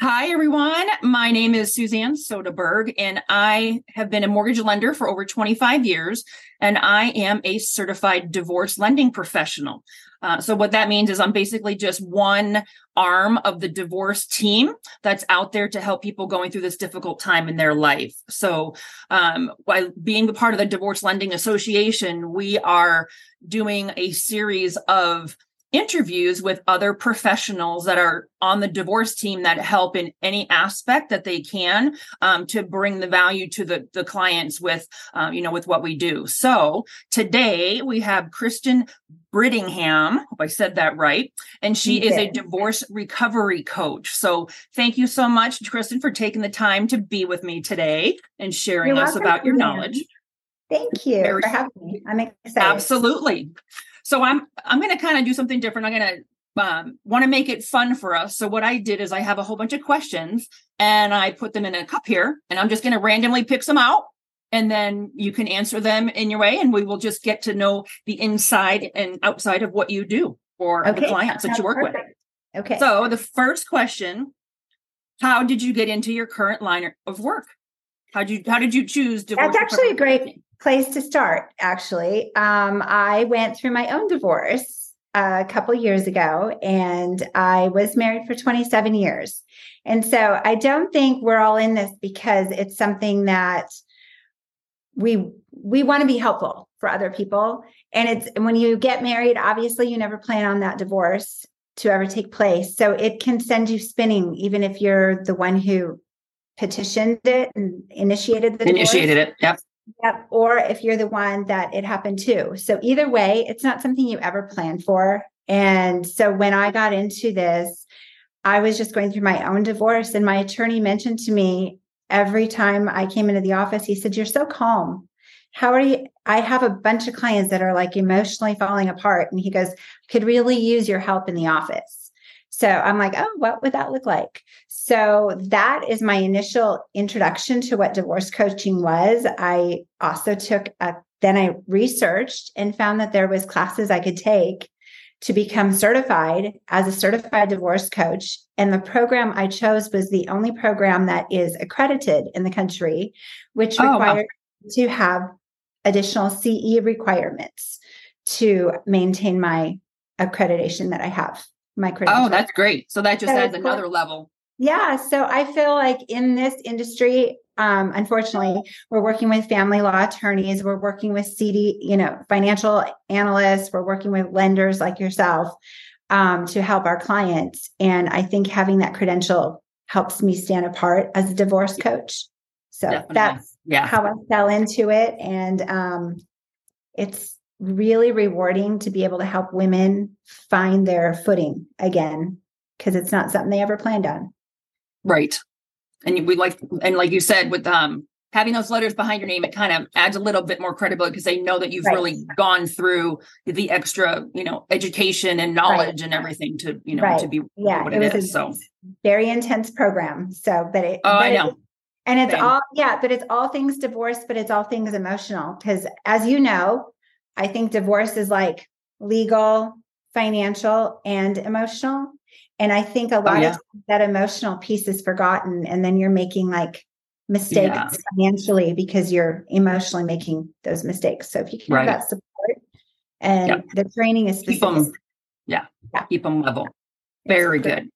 Hi, everyone. My name is Suzanne Söderberg, and I have been a mortgage lender for over 25 years, and I am a certified divorce lending professional. Uh, so, what that means is I'm basically just one arm of the divorce team that's out there to help people going through this difficult time in their life. So, um, by being a part of the Divorce Lending Association, we are doing a series of interviews with other professionals that are on the divorce team that help in any aspect that they can um, to bring the value to the, the clients with um, you know with what we do so today we have Christin Brittingham hope i said that right and she is a divorce recovery coach so thank you so much Christin for taking the time to be with me today and sharing You're us about your knowledge Thank you Very, for having me. I'm excited. Absolutely. So I'm I'm going to kind of do something different. I'm going to um, want to make it fun for us. So what I did is I have a whole bunch of questions and I put them in a cup here, and I'm just going to randomly pick some out, and then you can answer them in your way, and we will just get to know the inside and outside of what you do for okay. the clients that you work perfect. with. Okay. So the first question: How did you get into your current line of work? How did you How did you choose? That's actually a great place to start, actually. Um, I went through my own divorce a couple years ago, and I was married for 27 years. And so I don't think we're all in this because it's something that we we want to be helpful for other people. And it's when you get married, obviously you never plan on that divorce to ever take place. So it can send you spinning, even if you're the one who petitioned it and initiated the initiated divorce. it. Yep. Yep. Or if you're the one that it happened to. So either way, it's not something you ever plan for. And so when I got into this, I was just going through my own divorce, and my attorney mentioned to me every time I came into the office, he said, You're so calm. How are you? I have a bunch of clients that are like emotionally falling apart. And he goes, Could really use your help in the office. So I'm like, oh, what would that look like? So that is my initial introduction to what divorce coaching was. I also took a, then I researched and found that there was classes I could take to become certified as a certified divorce coach. And the program I chose was the only program that is accredited in the country, which oh, required wow. to have additional CE requirements to maintain my accreditation that I have my credential. Oh, that's great. So that just so adds another cool. level. Yeah. So I feel like in this industry, um, unfortunately, we're working with family law attorneys, we're working with CD, you know, financial analysts, we're working with lenders like yourself um, to help our clients. And I think having that credential helps me stand apart as a divorce coach. So Definitely. that's yeah. how I fell into it. And um, it's really rewarding to be able to help women find their footing again because it's not something they ever planned on. Right. And we like and like you said with um having those letters behind your name it kind of adds a little bit more credibility because they know that you've right. really gone through the extra you know education and knowledge right. and everything to you know right. to be yeah what it, it was is, so very intense program so but it oh but i know it, and it's Same. all yeah but it's all things divorce but it's all things emotional because as you know I think divorce is like legal, financial, and emotional. And I think a oh, lot oh, yeah. of that emotional piece is forgotten. And then you're making like mistakes yeah. financially because you're emotionally making those mistakes. So if you can right. have that support and yep. the training is specific. Keep them, yeah, yeah, keep them level. Very good.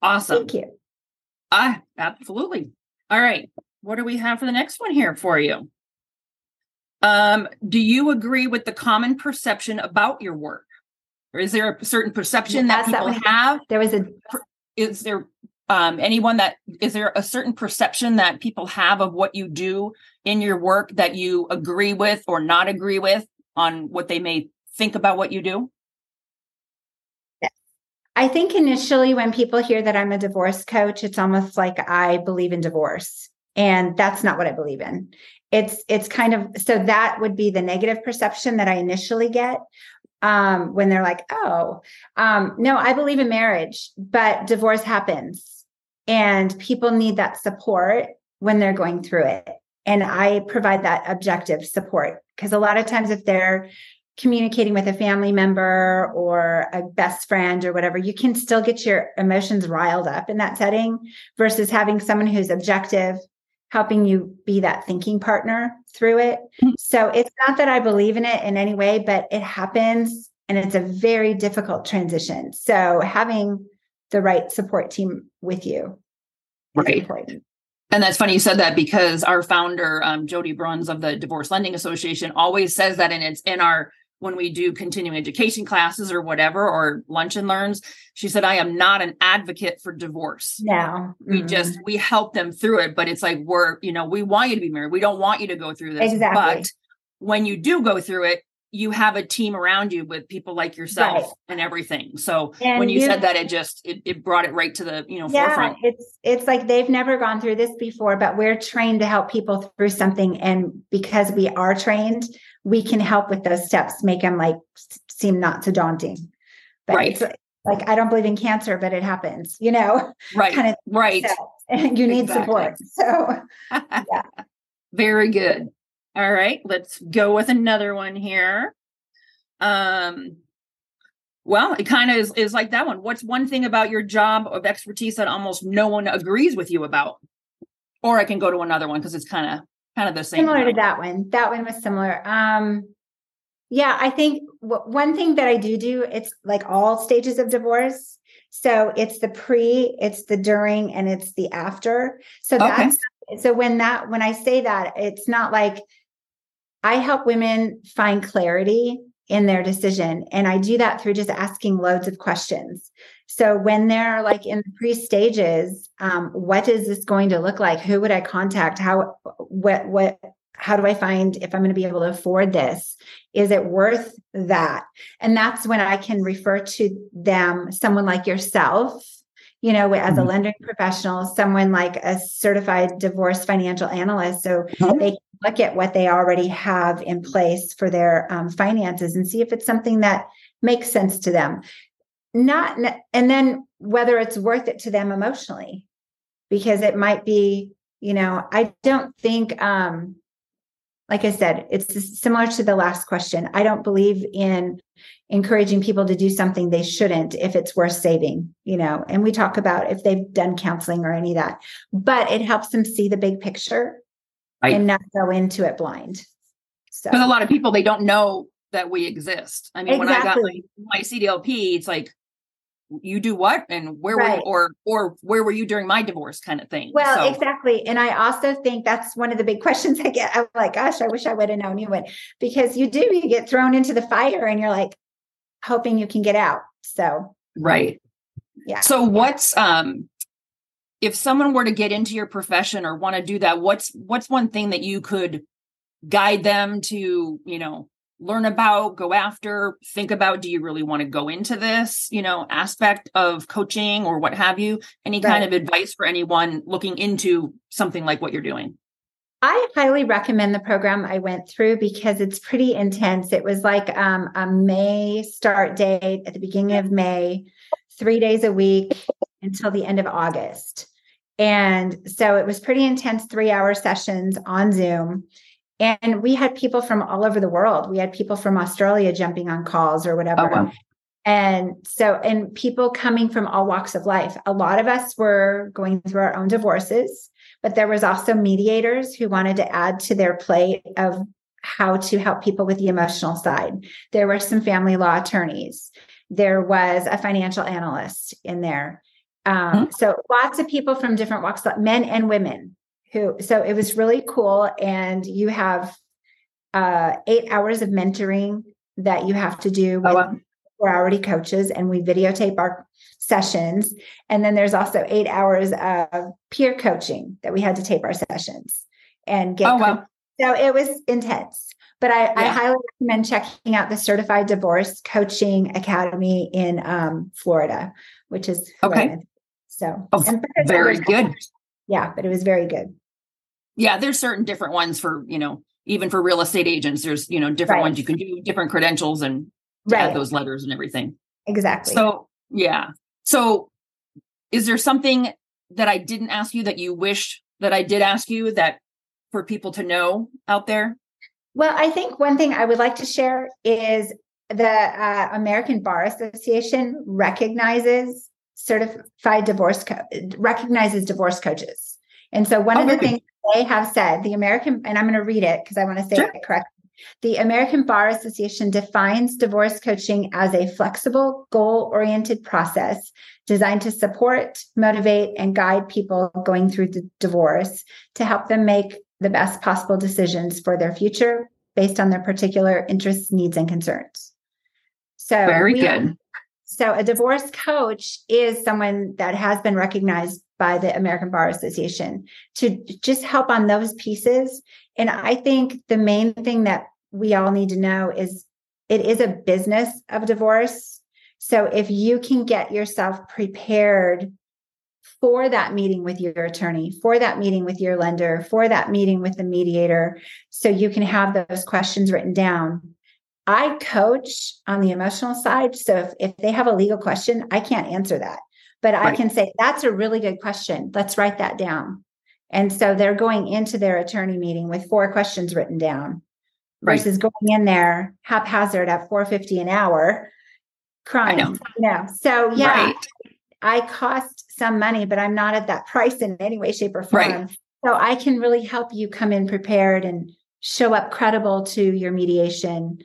Awesome. Thank you. Ah, absolutely. All right. What do we have for the next one here for you? Um, do you agree with the common perception about your work? Or is there a certain perception that people that have? There was a is there um, anyone that is there a certain perception that people have of what you do in your work that you agree with or not agree with on what they may think about what you do? Yes. I think initially when people hear that I'm a divorce coach, it's almost like I believe in divorce. And that's not what I believe in. It's it's kind of so that would be the negative perception that I initially get um, when they're like, oh, um, no, I believe in marriage, but divorce happens and people need that support when they're going through it. And I provide that objective support because a lot of times if they're communicating with a family member or a best friend or whatever, you can still get your emotions riled up in that setting versus having someone who's objective, helping you be that thinking partner through it. Mm-hmm. So it's not that I believe in it in any way, but it happens and it's a very difficult transition. So having the right support team with you right. important. And that's funny you said that because our founder, um, Jody Bruns of the Divorce Lending Association, always says that, and it's in our when we do continuing education classes or whatever, or lunch and learns. She said, I am not an advocate for divorce. No. Mm-hmm. We just, we help them through it. But it's like, we're, you know, we want you to be married. We don't want you to go through this. Exactly. But when you do go through it, you have a team around you with people like yourself right. and everything. So and when you, you, said that, it just it, it brought it right to the you know yeah, forefront. It's it's like they've never gone through this before, but we're trained to help people through something, and because we are trained, we can help with those steps, make them like seem not so daunting. But right. It's, like I don't believe in cancer, but it happens, you know. Right. Kind of right. and you need exactly. support. So yeah. Very good. All right, let's go with another one here. Um, well, it kind of is, is like that one. What's one thing about your job of expertise that almost no one agrees with you about? Or I can go to another one because it's kind of kind of the same. Similar to that one. That one was similar. Um, yeah, I think w- one thing that I do do it's like all stages of divorce. So it's the pre, it's the during, and it's the after. So okay. that's so when that when I say that, it's not like I help women find clarity in their decision. And I do that through just asking loads of questions. So when they're like in the pre stages, um, what is this going to look like? Who would I contact? How, what, what, how do I find if I'm going to be able to afford this? Is it worth that? And that's when I can refer to them, someone like yourself, you know, as a mm-hmm. lending professional, someone like a certified divorce financial analyst. So mm-hmm. they look at what they already have in place for their um, finances and see if it's something that makes sense to them. Not and then whether it's worth it to them emotionally because it might be you know i don't think um like i said it's similar to the last question i don't believe in encouraging people to do something they shouldn't if it's worth saving you know and we talk about if they've done counseling or any of that but it helps them see the big picture right. and not go into it blind. So because a lot of people they don't know that we exist. I mean, exactly. when I got my, my CDLP, it's like you do what and where right. were you, or or where were you during my divorce kind of thing well so. exactly and i also think that's one of the big questions i get i'm like gosh i wish i would have known you would because you do you get thrown into the fire and you're like hoping you can get out so right yeah so what's um if someone were to get into your profession or want to do that what's what's one thing that you could guide them to you know learn about go after think about do you really want to go into this you know aspect of coaching or what have you any right. kind of advice for anyone looking into something like what you're doing I highly recommend the program I went through because it's pretty intense. It was like um, a May start date at the beginning of May, three days a week until the end of August. And so it was pretty intense three hour sessions on Zoom. And we had people from all over the world. We had people from Australia jumping on calls or oh, whatever. Oh, wow. And so, and people coming from all walks of life. A lot of us were going through our own divorces, but there was also mediators who wanted to add to their plate of how to help people with the emotional side. There were some family law attorneys. There was a financial analyst in there. Um, mm-hmm. So lots of people from different walks, men and women who, so it was really cool. And you have uh, eight hours of mentoring that you have to do oh, with oh, wow. we're already coaches and we videotape our sessions. And then there's also eight hours of peer coaching that we had to tape our sessions and get. Oh, wow. So it was intense. But I, yeah. I highly recommend checking out the Certified Divorce Coaching Academy in um, Florida, which is okay. So oh, very good. Yeah, but it was very good. Yeah, there's certain different ones for you know even for real estate agents. There's you know different right. ones you can do different credentials and right. add those letters and everything. Exactly. So yeah. So is there something that I didn't ask you that you wish that I did ask you that for people to know out there? Well, I think one thing I would like to share is the uh, American Bar Association recognizes certified divorce co- recognizes divorce coaches. And so one oh, of the things they have said, the American, and I'm going to read it because I want to say sure. it correctly. The American Bar Association defines divorce coaching as a flexible, goal oriented process designed to support, motivate, and guide people going through the divorce to help them make the best possible decisions for their future based on their particular interests, needs, and concerns. So, very good. So, a divorce coach is someone that has been recognized by the American Bar Association to just help on those pieces. And I think the main thing that we all need to know is it is a business of divorce. So if you can get yourself prepared for that meeting with your attorney, for that meeting with your lender, for that meeting with the mediator, so you can have those questions written down. I coach on the emotional side. So if, if they have a legal question, I can't answer that. But right. I can say, that's a really good question. Let's write that down. And so they're going into their attorney meeting with four questions written down right. versus going in there haphazard at 450 an hour crying. I know. You know? So yeah, right. I cost some money, but I'm not at that price in any way, shape, or form. So I can really help you come in prepared and show up credible to your mediation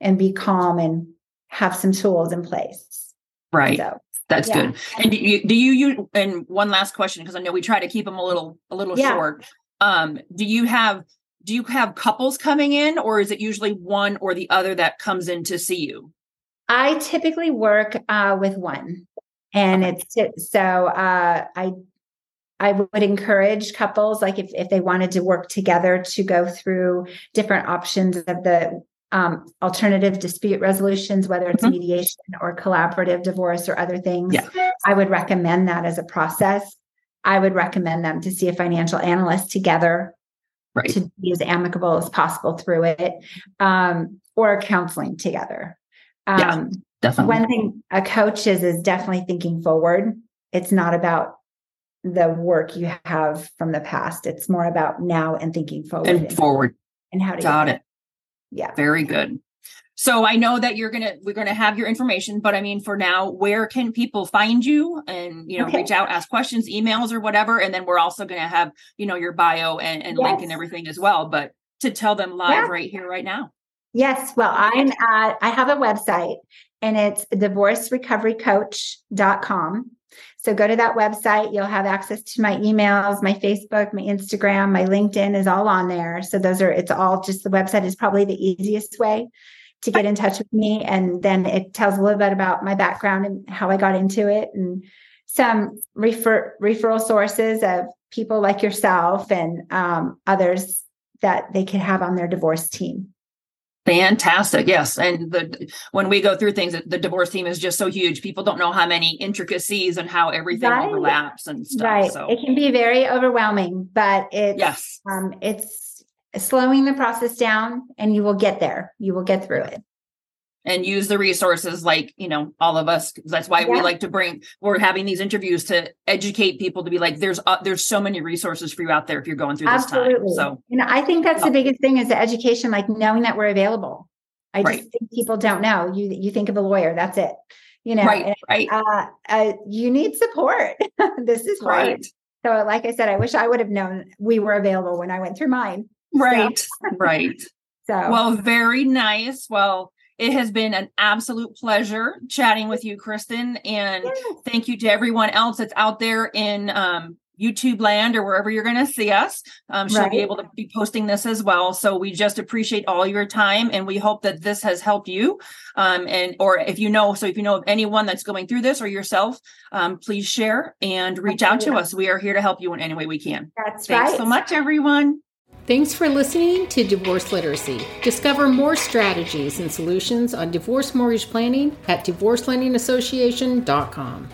and be calm and have some tools in place. Right. So, that's yeah. good. And do you, do you, you and one last question because I know we try to keep them a little a little yeah. short. Um, do you have do you have couples coming in or is it usually one or the other that comes in to see you? I typically work uh, with one, and okay. it's so uh, I I would encourage couples like if if they wanted to work together to go through different options of the um, alternative dispute resolutions, whether it's mm-hmm. mediation or collaborative divorce or other things. Yeah. I would recommend that as a process. I would recommend them to see a financial analyst together right. to be as amicable as possible through it, um, or counseling together. Um, yeah, definitely. One thing a coach is is definitely thinking forward. It's not about the work you have from the past. It's more about now and thinking forward and, and forward and how to got it. Yeah, very good. So I know that you're gonna we're gonna have your information, but I mean for now, where can people find you and you know okay. reach out, ask questions, emails or whatever, and then we're also gonna have you know your bio and, and yes. link and everything as well. But to tell them live yeah. right here, right now. Yes. Well, I'm at I have a website and it's divorcerecoverycoach.com. So go to that website. You'll have access to my emails, my Facebook, my Instagram, my LinkedIn is all on there. So those are, it's all just the website is probably the easiest way to get in touch with me. And then it tells a little bit about my background and how I got into it and some refer, referral sources of people like yourself and um, others that they can have on their divorce team. Fantastic. Yes. And the when we go through things, the divorce team is just so huge. People don't know how many intricacies and how everything right. overlaps and stuff. Right. So it can be very overwhelming, but it's yes. um it's slowing the process down and you will get there. You will get through it. And use the resources like, you know, all of us. That's why yeah. we like to bring, we're having these interviews to educate people to be like, there's, uh, there's so many resources for you out there if you're going through this Absolutely. time. So, you know, I think that's the biggest thing is the education, like knowing that we're available. I right. just think people don't know. You, you think of a lawyer, that's it. You know, right, and, right. Uh, uh, you need support. this is hard. Right. So, like I said, I wish I would have known we were available when I went through mine. Right. So. right. So, well, very nice. Well, it has been an absolute pleasure chatting with you, Christin. And yes. thank you to everyone else that's out there in um, YouTube land or wherever you're going to see us. Um, she'll right. be able to be posting this as well. So we just appreciate all your time and we hope that this has helped you. Um, and, or if you know, so if you know of anyone that's going through this or yourself, um, please share and reach out to us. We are here to help you in any way we can. That's Thanks right. so much, everyone. Thanks for listening to Divorce Literacy. Discover more strategies and solutions on divorce mortgage planning at divorcelendingassociation.com.